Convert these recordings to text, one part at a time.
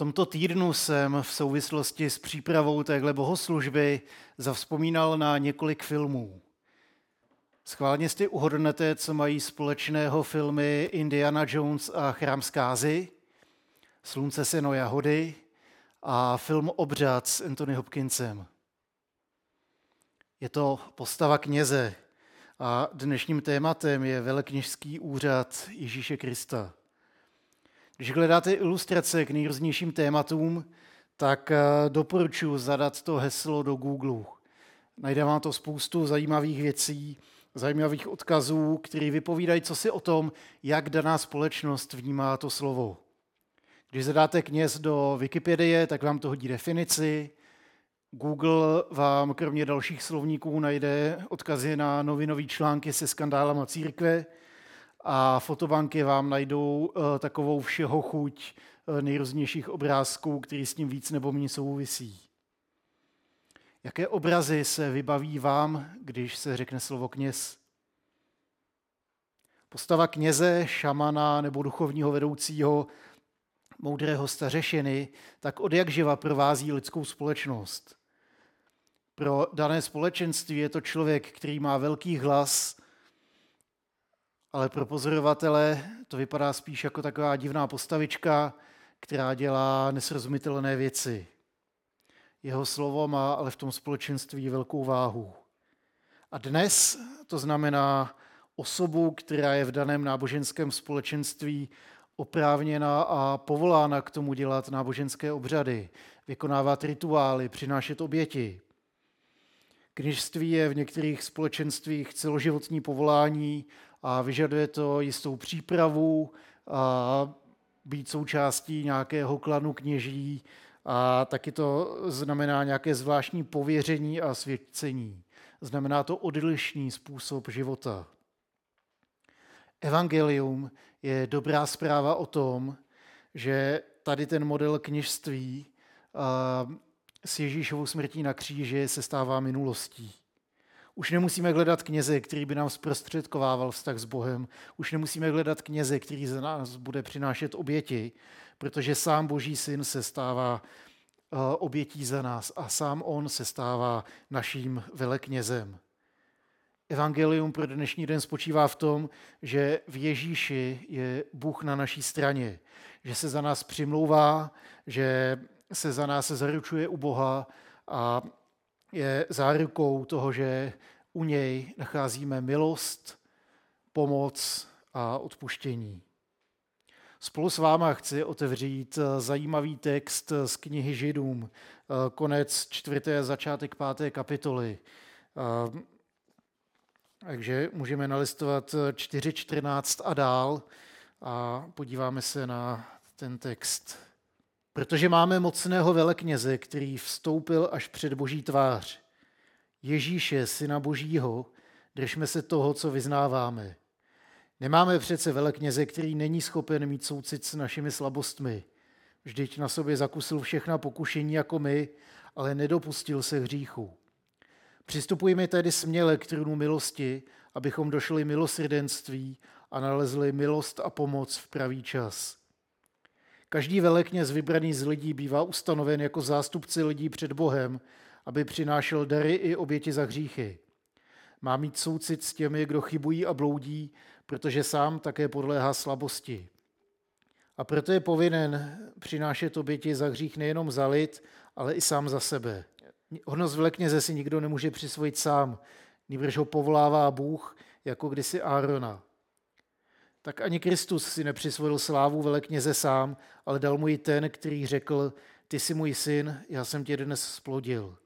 tomto týdnu jsem v souvislosti s přípravou téhle bohoslužby zavzpomínal na několik filmů. Schválně si uhodnete, co mají společného filmy Indiana Jones a Chrám zkázy, Slunce, seno, jahody a film Obřad s Anthony Hopkinsem. Je to postava kněze a dnešním tématem je velekněžský úřad Ježíše Krista. Když hledáte ilustrace k nejrůznějším tématům, tak eh, doporučuji zadat to heslo do Google. Najde vám to spoustu zajímavých věcí, zajímavých odkazů, které vypovídají co si o tom, jak daná společnost vnímá to slovo. Když zadáte kněz do Wikipedie, tak vám to hodí definici. Google vám kromě dalších slovníků najde odkazy na novinové články se skandálama církve, a fotobanky vám najdou eh, takovou všeho chuť eh, nejrůznějších obrázků, který s tím víc nebo méně souvisí. Jaké obrazy se vybaví vám, když se řekne slovo kněz? Postava kněze, šamana nebo duchovního vedoucího, moudrého stařešiny, tak od jak živa provází lidskou společnost. Pro dané společenství je to člověk, který má velký hlas, ale pro pozorovatele to vypadá spíš jako taková divná postavička, která dělá nesrozumitelné věci. Jeho slovo má ale v tom společenství velkou váhu. A dnes to znamená osobu, která je v daném náboženském společenství oprávněna a povolána k tomu dělat náboženské obřady, vykonávat rituály, přinášet oběti. Kněžství je v některých společenstvích celoživotní povolání a vyžaduje to jistou přípravu, a být součástí nějakého klanu kněží a taky to znamená nějaké zvláštní pověření a svědcení. Znamená to odlišný způsob života. Evangelium je dobrá zpráva o tom, že tady ten model kněžství s Ježíšovou smrtí na kříži se stává minulostí. Už nemusíme hledat kněze, který by nám zprostředkovával vztah s Bohem. Už nemusíme hledat kněze, který za nás bude přinášet oběti, protože sám Boží syn se stává eh, obětí za nás a sám on se stává naším veleknězem. Evangelium pro dnešní den spočívá v tom, že v Ježíši je Bůh na naší straně, že se za nás přimlouvá, že se za nás zaručuje u Boha a je zárukou toho, že u něj nacházíme milost, pomoc a odpuštění. Spolu s váma chci otevřít eh, zajímavý text z knihy Židům, eh, konec čtvrté, začátek páté kapitoly. Eh, takže můžeme nalistovat 4.14 a dál a podíváme se na ten text. Protože máme mocného velekněze, který vstoupil až před boží tvář. Ježíše, syna božího, držme se toho, co vyznáváme. Nemáme přece velekněze, který není schopen mít soucit s našimi slabostmi. Vždyť na sobě zakusil všechna pokušení jako my, ale nedopustil se hříchu. Přistupujeme tedy směle k trůnu milosti, abychom došli milosrdenství a nalezli milost a pomoc v pravý čas. Každý velekněz vybraný z lidí bývá ustanoven jako zástupce lidí před Bohem, aby přinášel dary i oběti za hříchy. Má mít soucit s těmi, kdo chybují a bloudí, protože sám také podléhá slabosti. A proto je povinen přinášet oběti za hřích nejenom za lid, ale i sám za sebe. Hodnost velekněze si nikdo nemůže přisvojit sám, nýbrž ho povolává Bůh, jako kdysi Árona tak ani Kristus si nepřisvojil slávu velekněze sám, ale dal mu ji ten, který řekl, ty jsi můj syn, já jsem tě dnes splodil.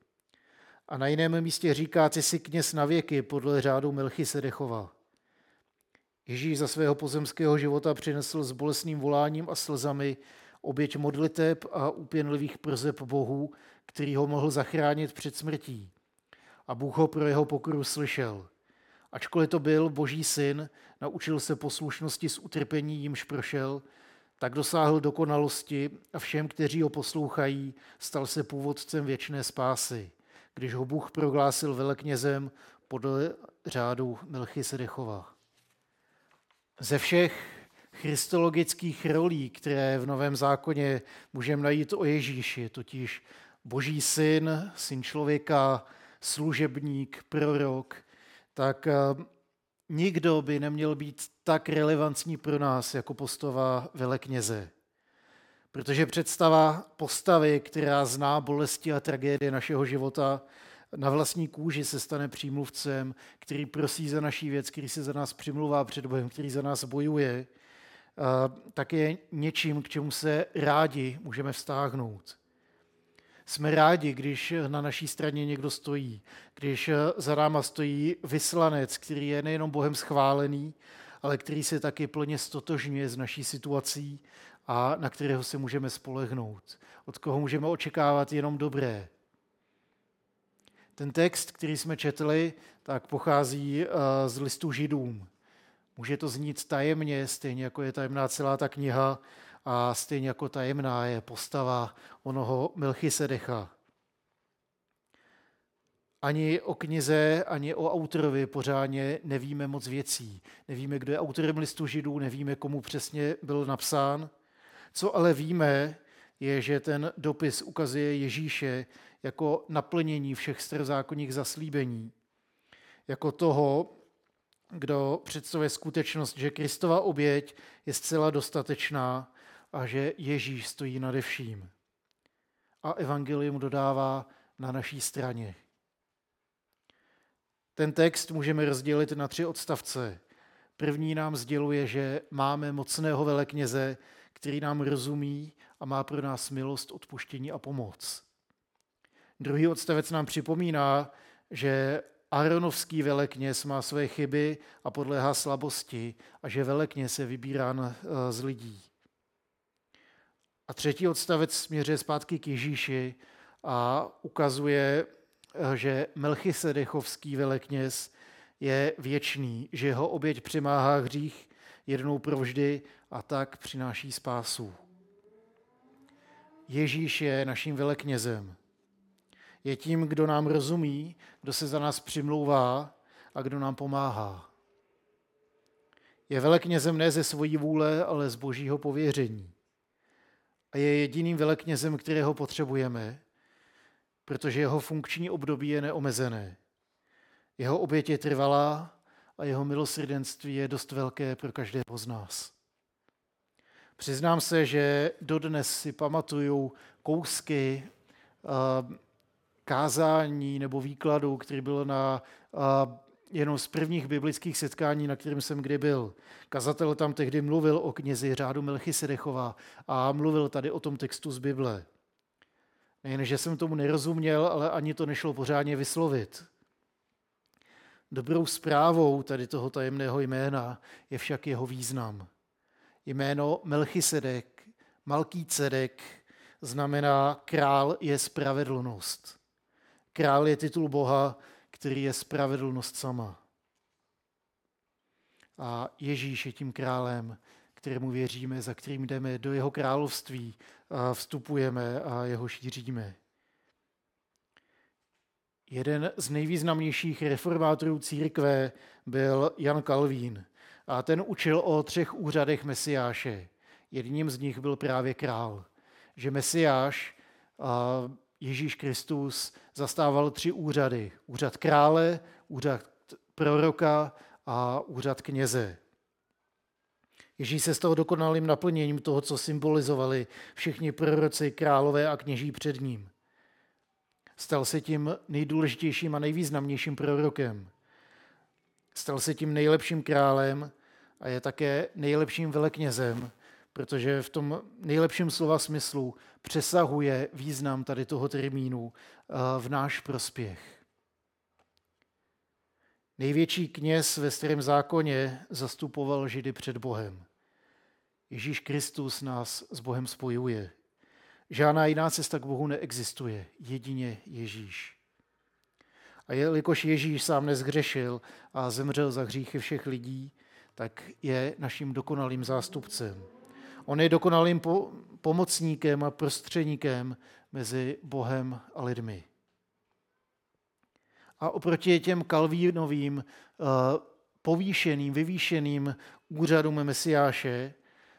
A na jiném místě říká, ty jsi kněz na věky podle řádu Melchy Sedechova. Ježíš za svého pozemského života přinesl s bolestným voláním a slzami oběť modliteb a úpěnlivých przeb Bohu, který ho mohl zachránit před smrtí. A Bůh ho pro jeho pokoru slyšel – Ačkoliv to byl boží syn, naučil se poslušnosti s utrpení, jimž prošel, tak dosáhl dokonalosti a všem, kteří ho poslouchají, stal se původcem věčné spásy, když ho Bůh proglásil veleknězem podle řádu Melchy Sedechova. Ze všech christologických rolí, které v Novém zákoně můžeme najít o Ježíši, totiž boží syn, syn člověka, služebník, prorok, tak eh, nikdo by neměl být tak relevantní pro nás jako postava velekněze. Protože představa postavy, která zná bolesti a tragédie našeho života, na vlastní kůži se stane přímluvcem, který prosí za naší věc, který se za nás přimluvá před Bohem, který za nás bojuje, tak je něčím, k čemu se rádi můžeme vztáhnout. Jsme rádi, když na naší straně někdo stojí, když za náma stojí vyslanec, který je nejenom Bohem schválený, ale který se taky plně stotožňuje s naší situací a na kterého se můžeme spolehnout, od koho můžeme očekávat jenom dobré. Ten text, který jsme četli, tak pochází eh, z listu Židům. Může to znít tajemně, stejně jako je tajemná celá ta kniha a stejně jako tajemná je postava onoho Melchisedecha. Ani o knize, ani o autorovi pořádně nevíme moc věcí. Nevíme, kdo je autorem listu Židů, nevíme, komu přesně byl napsán. Co ale víme, je, že ten dopis ukazuje Ježíše jako naplnění všech starozákonních zaslíbení, jako toho, kdo představuje skutečnost, že Kristova oběť je zcela dostatečná a že Ježíš stojí nade vším. A evangelium dodává na naší straně. Ten text můžeme rozdělit na tři odstavce. První nám sděluje, že máme mocného velekněze, který nám rozumí a má pro nás milost, odpuštění a pomoc. Druhý odstavec nám připomíná, že Aronovský velekněz má své chyby a podléhá slabosti a že velekněz je vybírán eh, z lidí. A třetí odstavec směřuje zpátky k Ježíši a ukazuje, eh, že Melchisedechovský velekněz je věčný, že jeho oběť přimáhá hřích jednou provždy a tak přináší spásu. Ježíš je naším veleknězem. Je tím, kdo nám rozumí, kdo se za nás přimlouvá a kdo nám pomáhá. Je veleknězem ne ze svojí vůle, ale z božího pověření. A je jediným veleknězem, kterého potřebujeme, protože jeho funkční období je neomezené. Jeho oběť je trvalá a jeho milosrdenství je dost velké pro každého z nás. Přiznám se, že dodnes si pamatuju kousky uh, kázání nebo výkladu, který byl na uh, jenom z prvních biblických setkání, na kterém jsem kdy byl. Kazatel tam tehdy mluvil o knězi řádu Melchisedechova a mluvil tady o tom textu z Bible. Nejen, že jsem tomu nerozuměl, ale ani to nešlo pořádně vyslovit. Dobrou zprávou tady toho tajemného jména je však jeho význam. Jméno Melchisedek, Malký Cedek, znamená král je spravedlnost. Král je titul Boha, který je spravedlnost sama. A Ježíš je tím králem, kterému věříme, za kterým jdeme do jeho království a vstupujeme a jeho šíříme. Jeden z nejvýznamnějších reformátorů církve byl Jan Kalvín a ten učil o třech úřadech Mesiáše. Jedním z nich byl právě král. Že Mesiáš, Ježíš Kristus, zastával tři úřady. Úřad krále, úřad proroka a úřad kněze. Ježíš se stal dokonalým naplněním toho, co symbolizovali všichni proroci, králové a kněží před ním. Stal se tím nejdůležitějším a nejvýznamnějším prorokem. Stal se tím nejlepším králem a je také nejlepším veleknězem, protože v tom nejlepším slova smyslu přesahuje význam tady toho termínu eh, v náš prospěch. Největší kněz ve starém zákoně zastupoval Židy před Bohem. Ježíš Kristus nás s Bohem spojuje. Žádná jiná cesta k Bohu neexistuje, jedině Ježíš. A jelikož Ježíš sám nezhřešil a zemřel za hříchy všech lidí, tak je naším dokonalým zástupcem. On je dokonalým po- pomocníkem a prostředníkem mezi Bohem a lidmi. A oproti těm kalvínovým, uh, povýšeným, vyvýšeným úřadům Mesiáše,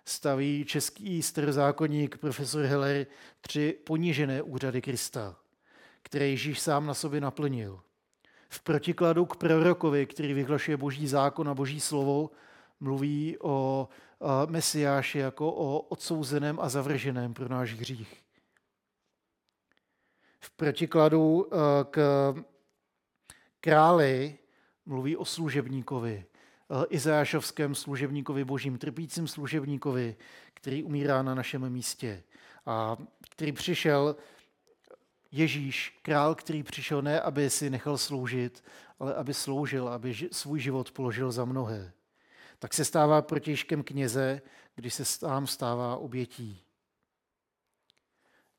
staví český starozákonník profesor Heller tři ponížené úřady Krista, které Ježíš sám na sobě naplnil. V protikladu k prorokovi, který vyhlašuje boží zákon a boží slovo, mluví o Mesiáši jako o odsouzeném a zavrženém pro náš hřích. V protikladu k králi mluví o služebníkovi, Izášovském služebníkovi, božím trpícím služebníkovi, který umírá na našem místě a který přišel Ježíš, král, který přišel ne, aby si nechal sloužit, ale aby sloužil, aby svůj život položil za mnohé. Tak se stává protěžkem kněze, když se sám stává obětí.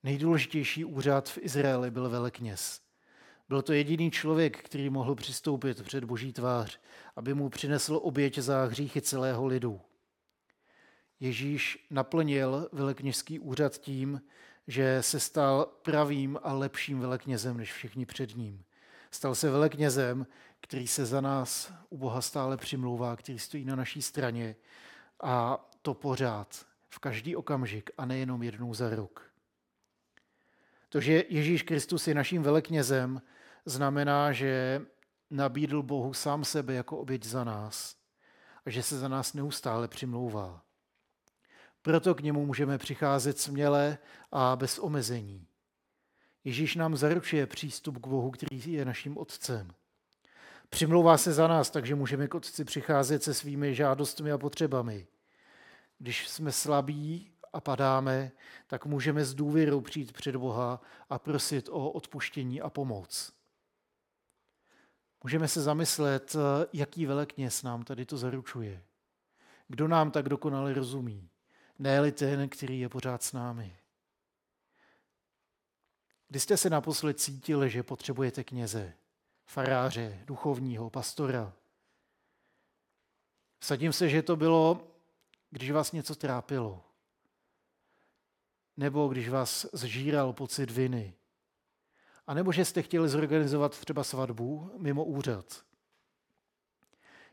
Nejdůležitější úřad v Izraeli byl velekněz. Byl to jediný člověk, který mohl přistoupit před boží tvář, aby mu přinesl oběť za hříchy celého lidu. Ježíš naplnil velekněžský úřad tím, že se stal pravým a lepším veleknězem než všichni před ním. Stal se veleknězem, který se za nás u Boha stále přimlouvá, který stojí na naší straně a to pořád, v každý okamžik a nejenom jednou za rok. To, že Ježíš Kristus je naším veleknězem, znamená, že nabídl Bohu sám sebe jako oběť za nás a že se za nás neustále přimlouvá. Proto k němu můžeme přicházet směle a bez omezení. Ježíš nám zaručuje přístup k Bohu, který je naším Otcem. Přimlouvá se za nás, takže můžeme k Otci přicházet se svými žádostmi a potřebami. Když jsme slabí a padáme, tak můžeme s důvěrou přijít před Boha a prosit o odpuštění a pomoc. Můžeme se zamyslet, jaký velekněz nám tady to zaručuje. Kdo nám tak dokonale rozumí ne ten, který je pořád s námi. Kdy jste se naposled cítili, že potřebujete kněze, faráře, duchovního, pastora? Vsadím se, že to bylo, když vás něco trápilo. Nebo když vás zžíral pocit viny. A nebo že jste chtěli zorganizovat třeba svatbu mimo úřad.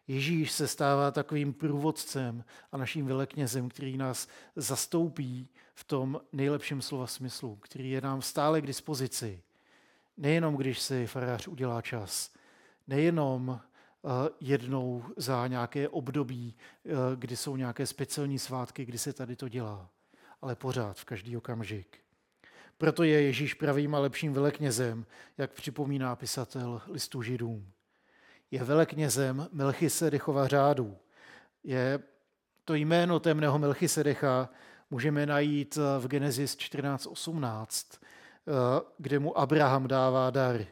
Ježíš se stává takovým průvodcem a naším veleknězem, který nás zastoupí v tom nejlepším slova smyslu, který je nám stále k dispozici. Nejenom, když si farář udělá čas, nejenom eh, jednou za nějaké období, eh, kdy jsou nějaké speciální svátky, kdy se tady to dělá, ale pořád, v každý okamžik. Proto je Ježíš pravým a lepším veleknězem, jak připomíná pisatel listu Židům je veleknězem Melchisedechova řádu. Je to jméno temného Melchisedecha můžeme najít v Genesis 14.18, kde mu Abraham dává dar.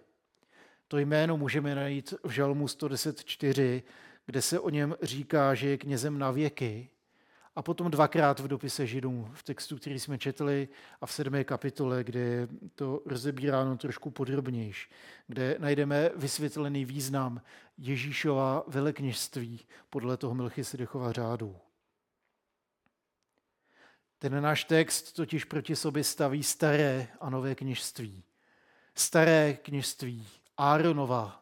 To jméno můžeme najít v Žalmu 110.4, kde se o něm říká, že je knězem na věky a potom dvakrát v dopise Židům, v textu, který jsme četli, a v sedmé kapitole, kde je to rozebíráno trošku podrobnější, kde najdeme vysvětlený význam Ježíšova velekněžství podle toho Melchisedechova řádu. Ten náš text totiž proti sobě staví staré a nové kněžství. Staré kněžství Áronova,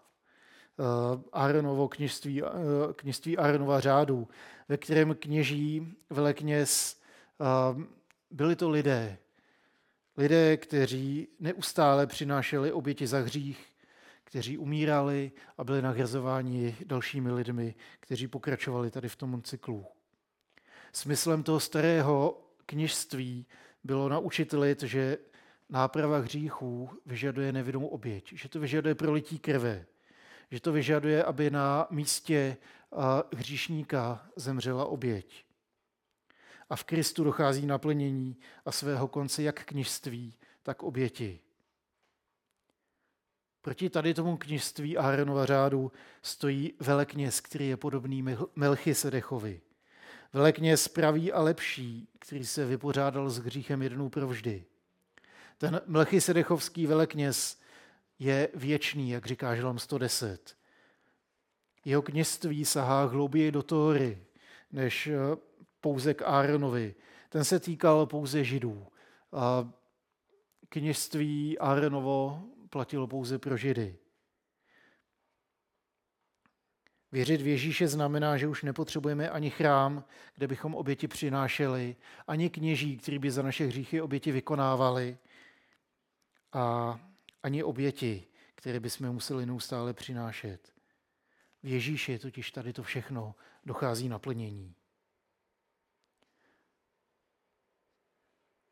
uh, Áronovo kněžství, uh, kněžství Áronova řádu, ve kterém kněží velekněz, uh, byli to lidé, lidé, kteří neustále přinášeli oběti za hřích, kteří umírali a byli nahrazováni dalšími lidmi, kteří pokračovali tady v tom cyklu. Smyslem toho starého kněžství bylo naučit lid, že náprava hříchů vyžaduje nevidomou oběť, že to vyžaduje prolití krve, že to vyžaduje, aby na místě hříšníka zemřela oběť. A v Kristu dochází naplnění a svého konce jak kněžství, tak oběti. Proti tady tomu kněžství Aaronova řádu stojí velekněz, který je podobný Melchisedechovi. Velekněz pravý a lepší, který se vypořádal s hříchem jednou provždy. Ten Melchisedechovský velekněz je věčný, jak říká Žalm 110. Jeho kněžství sahá hlouběji do Tóry, než eh, pouze k Áronovi. Ten se týkal pouze židů. A kněžství Áronovo platilo pouze pro Židy. Věřit v Ježíše znamená, že už nepotřebujeme ani chrám, kde bychom oběti přinášeli, ani kněží, kteří by za naše hříchy oběti vykonávali, a ani oběti, které bychom museli neustále přinášet. V Ježíši totiž tady to všechno dochází naplnění.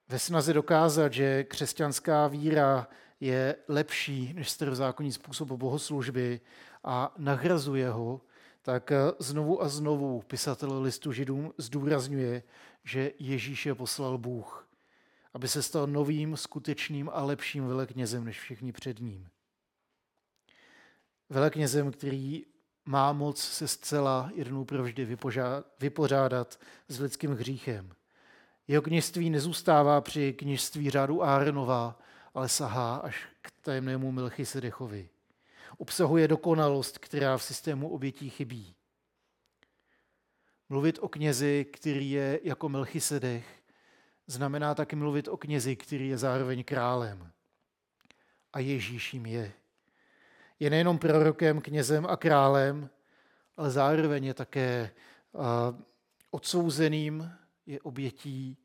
Ve snaze dokázat, že křesťanská víra je lepší než starozákonní způsob bohoslužby a nahrazuje ho, tak znovu a znovu pisatel listu židům zdůrazňuje, že Ježíš je poslal Bůh, aby se stal novým, skutečným a lepším veleknězem než všichni před ním. Veleknězem, který má moc se zcela jednou provždy vypořádat s lidským hříchem. Jeho kněžství nezůstává při kněžství řádu Áronova, ale sahá až k tajemnému Melchisedechovi. Obsahuje dokonalost, která v systému obětí chybí. Mluvit o knězi, který je jako Melchisedech, znamená taky mluvit o knězi, který je zároveň králem. A Ježíš jim je. Je nejenom prorokem, knězem a králem, ale zároveň je také odsouzeným, je obětí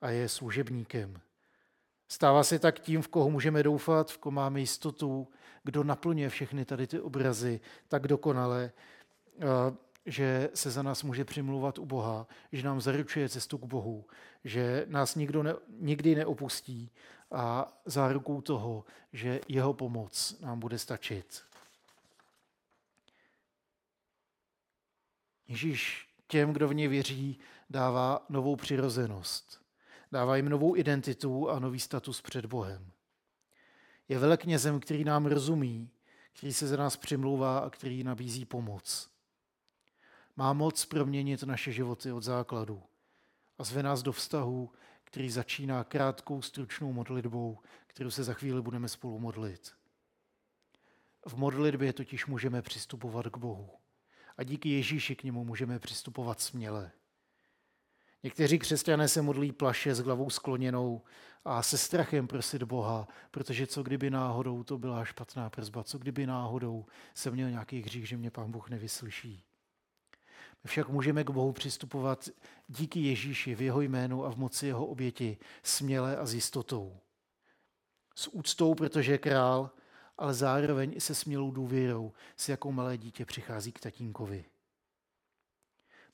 a je služebníkem. Stává se tak tím, v koho můžeme doufat, v koho máme jistotu, kdo naplňuje všechny tady ty obrazy tak dokonale, že se za nás může přimluvat u Boha, že nám zaručuje cestu k Bohu, že nás nikdo ne, nikdy neopustí a zárukou toho, že jeho pomoc nám bude stačit. Ježíš těm, kdo v ně věří, dává novou přirozenost. Dává jim novou identitu a nový status před Bohem. Je veleknězem, který nám rozumí, který se za nás přimlouvá a který nabízí pomoc. Má moc proměnit naše životy od základu a zve nás do vztahu, který začíná krátkou, stručnou modlitbou, kterou se za chvíli budeme spolu modlit. V modlitbě totiž můžeme přistupovat k Bohu a díky Ježíši k němu můžeme přistupovat směle. Někteří křesťané se modlí plaše s hlavou skloněnou a se strachem prosit Boha, protože co kdyby náhodou to byla špatná przba, co kdyby náhodou jsem měl nějaký hřích, že mě pán Bůh nevyslyší. My však můžeme k Bohu přistupovat díky Ježíši v jeho jménu a v moci jeho oběti směle a s jistotou. S úctou, protože je král, ale zároveň i se smělou důvěrou, s jakou malé dítě přichází k tatínkovi.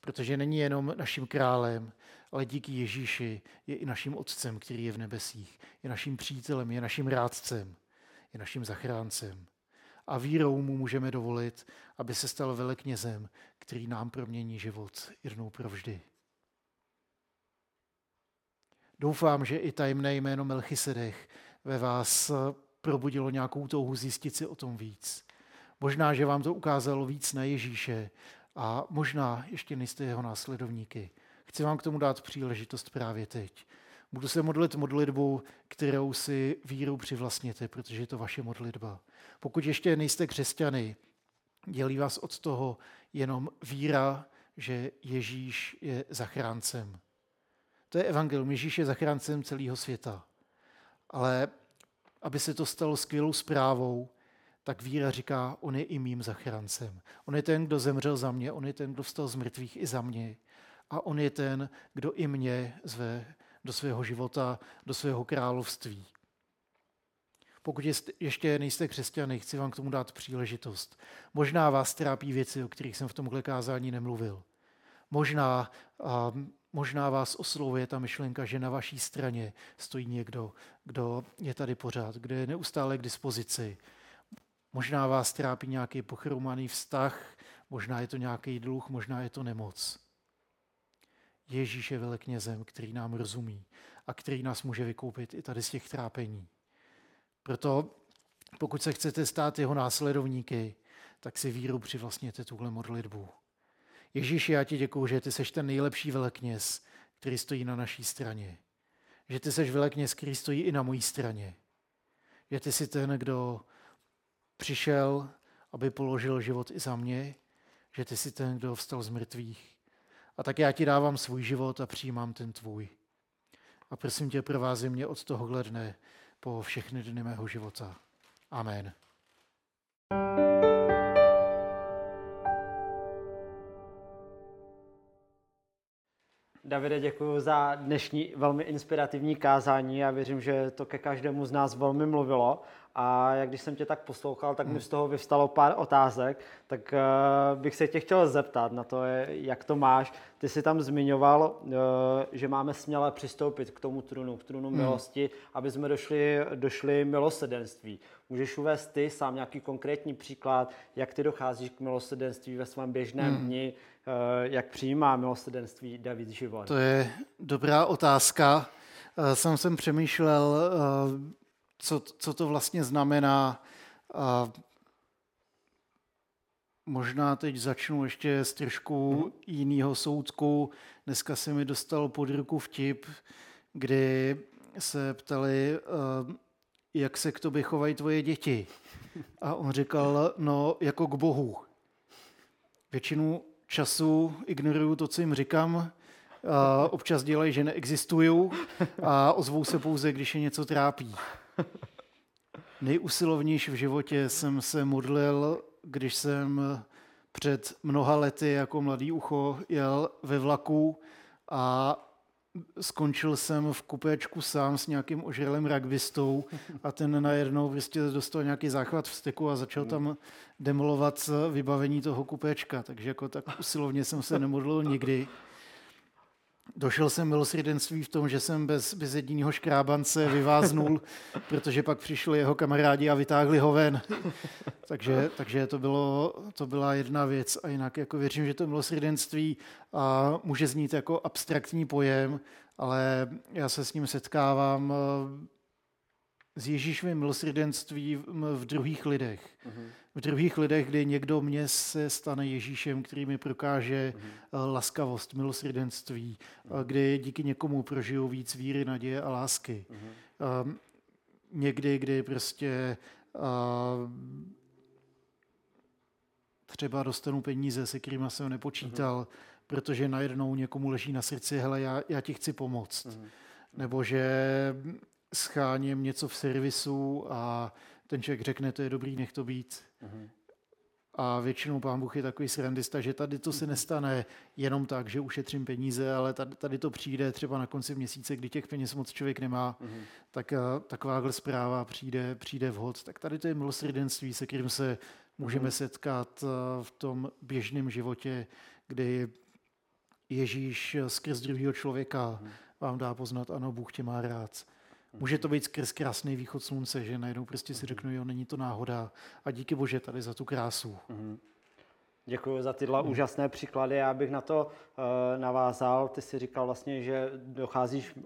Protože není jenom naším králem, ale díky Ježíši je i naším otcem, který je v nebesích. Je naším přítelem, je naším rádcem, je naším zachráncem. A vírou mu můžeme dovolit, aby se stal veleknězem, který nám promění život jednou provždy. Doufám, že i tajemné jméno Melchisedech ve vás probudilo nějakou touhu zjistit si o tom víc. Možná, že vám to ukázalo víc na Ježíše a možná ještě nejste jeho následovníky. Chci vám k tomu dát příležitost právě teď. Budu se modlit modlitbu, kterou si víru přivlastněte, protože je to vaše modlitba. Pokud ještě nejste křesťany, dělí vás od toho jenom víra, že Ježíš je zachráncem. To je evangelium. Ježíš je zachráncem celého světa. Ale aby se to stalo skvělou zprávou, tak víra říká, on je i mým zachráncem. On je ten, kdo zemřel za mě, on je ten, kdo vstal z mrtvých i za mě. A on je ten, kdo i mě zve do svého života, do svého království. Pokud ještě nejste křesťany, chci vám k tomu dát příležitost. Možná vás trápí věci, o kterých jsem v tomhle kázání nemluvil. Možná Možná vás oslovuje ta myšlenka, že na vaší straně stojí někdo, kdo je tady pořád, kdo je neustále k dispozici. Možná vás trápí nějaký pochromaný vztah, možná je to nějaký dluh, možná je to nemoc. Ježíš je veleknězem, který nám rozumí a který nás může vykoupit i tady z těch trápení. Proto pokud se chcete stát jeho následovníky, tak si víru přivlastněte tuhle modlitbu. Ježíši, já ti děkuju, že ty seš ten nejlepší velekněz, který stojí na naší straně. Že ty seš velekněz, který stojí i na mojí straně. Že ty jsi ten, kdo přišel, aby položil život i za mě, že ty jsi ten, kdo vstal z mrtvých. A tak já ti dávám svůj život a přijímám ten tvůj. A prosím tě, provázi mě od tohohle dne po všechny dny mého života. Amen. Davide, děkuji za dnešní velmi inspirativní kázání. Já věřím, že to ke každému z nás velmi mluvilo a jak když jsem tě tak poslouchal, tak mi hmm. z toho vyvstalo pár otázek, tak uh, bych se tě chtěl zeptat na to, jak to máš. Ty jsi tam zmiňoval, uh, že máme směle přistoupit k tomu trunu, k trunu hmm. milosti, aby jsme došli, došli milosedenství. Můžeš uvést ty sám nějaký konkrétní příklad, jak ty docházíš k milosedenství ve svém běžném hmm. dni, uh, jak přijímá milosedenství David život? To je dobrá otázka. Jsem jsem přemýšlel, co, co to vlastně znamená. A možná teď začnu ještě s trošku mm. jiného soudku. Dneska se mi dostal pod ruku vtip, kdy se ptali, jak se k tobě chovají tvoje děti. A on říkal, no jako k Bohu. Většinu času ignoruju to, co jim říkám, a občas dělají, že neexistují a ozvou se pouze, když je něco trápí. Nejusilovnější v životě jsem se modlil, když jsem před mnoha lety jako mladý ucho jel ve vlaku a skončil jsem v kupéčku sám s nějakým ožralým rugbystou a ten najednou prostě dostal nějaký záchvat v steku a začal tam demolovat vybavení toho kupéčka. Takže jako tak usilovně jsem se nemodlil nikdy. Došel jsem milosrdenství v tom, že jsem bez, bez jediného škrábance vyváznul, protože pak přišli jeho kamarádi a vytáhli ho ven. takže takže to, bylo, to byla jedna věc. A jinak jako věřím, že to milosrdenství a může znít jako abstraktní pojem, ale já se s ním setkávám s Ježíšovým milosrdenstvím v druhých lidech. Uh-huh. V druhých lidech, kdy někdo mě se stane Ježíšem, který mi prokáže uh-huh. laskavost, milosrdenství, uh-huh. kdy díky někomu prožiju víc víry, naděje a lásky. Uh, někdy, kdy prostě uh, třeba dostanu peníze, se kterými jsem nepočítal, protože najednou někomu leží na srdci, hele, já, já ti chci pomoct. Nebo že scháním něco v servisu a ten člověk řekne, to je dobrý, nech to být. Uh-huh. A většinou pán Bůh je takový srandista, že tady to se mhm. nestane jenom tak, že ušetřím peníze, ale tady, tady to přijde třeba na konci měsíce, kdy těch peněz moc člověk nemá, uh-huh. tak a, takováhle zpráva přijde, přijde vhod. Tak tady to je milosrdenství, se kterým se můžeme uh-huh. setkat v tom běžném životě, kdy Ježíš skrz druhého člověka uh-huh. vám dá poznat, ano, Bůh tě má rád. Může to být skrz krásný východ slunce, že najednou prostě si řeknu, jo, není to náhoda a díky bože tady za tu krásu. Mm-hmm. Děkuji za tyhle mm. úžasné příklady. Já bych na to uh, navázal. Ty jsi říkal vlastně, že docházíš, uh,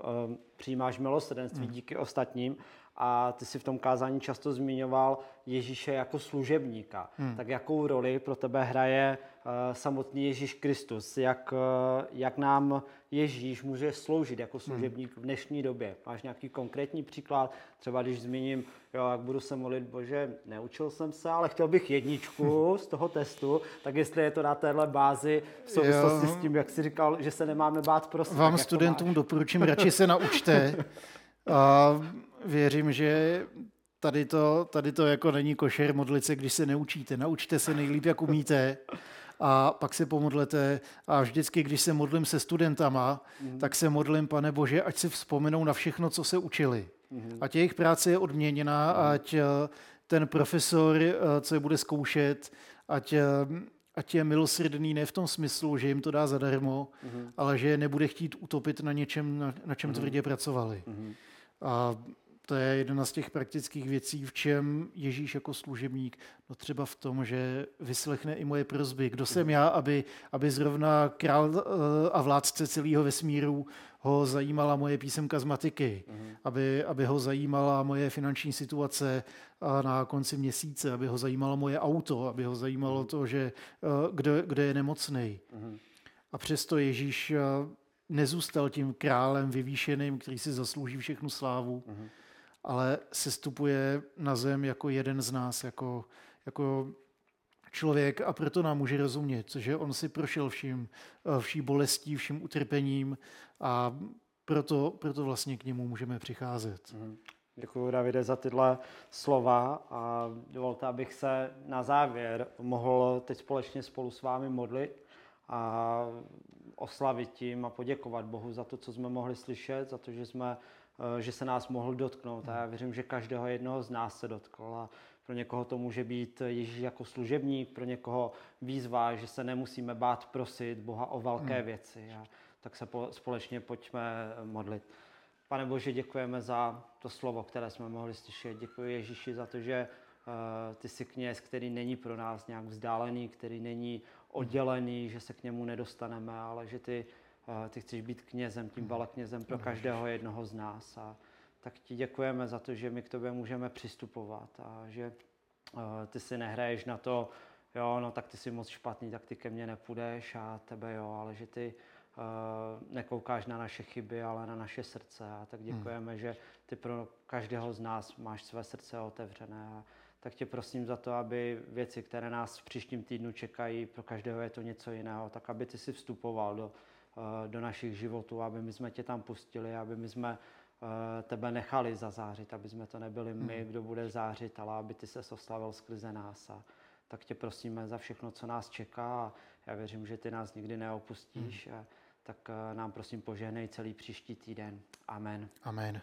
přijímáš milosrdenství mm. díky ostatním a ty si v tom kázání často zmiňoval Ježíše jako služebníka. Hmm. Tak jakou roli pro tebe hraje uh, samotný Ježíš Kristus? Jak, uh, jak nám Ježíš může sloužit jako hmm. služebník v dnešní době? Máš nějaký konkrétní příklad? Třeba když zmíním, jo, jak budu se molit, bože, neučil jsem se, ale chtěl bych jedničku z toho testu, tak jestli je to na téhle bázi v souvislosti jo. s tím, jak jsi říkal, že se nemáme bát prostě. Vám studentům doporučím, radši se naučte. A věřím, že tady to, tady to jako není košer modlit se, když se neučíte. Naučte se nejlíp, jak umíte a pak se pomodlete. A vždycky, když se modlím se studentama, mm. tak se modlím, pane Bože, ať si vzpomenou na všechno, co se učili. Mm. Ať jejich práce je odměněná, mm. ať eh, ten profesor, eh, co je bude zkoušet, ať, eh, ať je milosrdný ne v tom smyslu, že jim to dá zadarmo, mm. ale že je nebude chtít utopit na něčem, na, na čem mm. tvrdě pracovali. Mm. A to je jedna z těch praktických věcí, v čem Ježíš jako služebník, no třeba v tom, že vyslechne i moje prozby. Kdo jsem já, aby, aby zrovna král eh, a vládce celého vesmíru ho zajímala moje písemka z matiky, mm. aby, aby ho zajímala moje finanční situace na konci měsíce, aby ho zajímalo moje auto, aby ho zajímalo mhm. to, že eh, kde, kde je nemocný. Mm. A přesto Ježíš eh, nezůstal tím králem vyvýšeným, který si zaslouží všechnu slávu, mm ale sestupuje na zem jako jeden z nás, jako, jako člověk a proto nám může rozumět, že on si prošel vším, eh, vší bolestí, vším utrpením a proto, proto vlastně k němu můžeme přicházet. Mm. Děkuji, Davide, za tyhle slova a dovolte, abych se na závěr mohl teď společně spolu s vámi modlit a oslavit tím a poděkovat Bohu za to, co jsme mohli slyšet, za to, že, jsme, že se nás mohl dotknout. A já věřím, že každého jednoho z nás se dotkl. A pro někoho to může být Ježíš jako služebník, pro někoho výzva, že se nemusíme bát prosit Boha o velké hmm. věci. A tak se po, společně pojďme modlit. Pane Bože, děkujeme za to slovo, které jsme mohli slyšet. Děkuji Ježíši za to, že uh, ty jsi kněz, který není pro nás nějak vzdálený, který není oddělený, že se k němu nedostaneme, ale že ty, ty chceš být knězem, tím veleknězem pro každého jednoho z nás. A tak ti děkujeme za to, že my k tobě můžeme přistupovat a že uh, ty si nehraješ na to, jo, no tak ty jsi moc špatný, tak ty ke mně nepůjdeš a tebe jo, ale že ty uh, nekoukáš na naše chyby, ale na naše srdce. A tak děkujeme, hmm. že ty pro každého z nás máš své srdce otevřené. A tak tě prosím za to, aby věci, které nás v příštím týdnu čekají, pro každého je to něco jiného, tak aby ty si vstupoval do, do našich životů, aby my jsme tě tam pustili, aby my jsme uh, tebe nechali zazářit, aby jsme to nebyli my, hmm. kdo bude zářit, ale aby ty se oslavil skrze nás. A tak tě prosíme za všechno, co nás čeká a já věřím, že ty nás nikdy neopustíš. Hmm tak eh, nám prosím požehnej celý příští týden. Amen. Amen.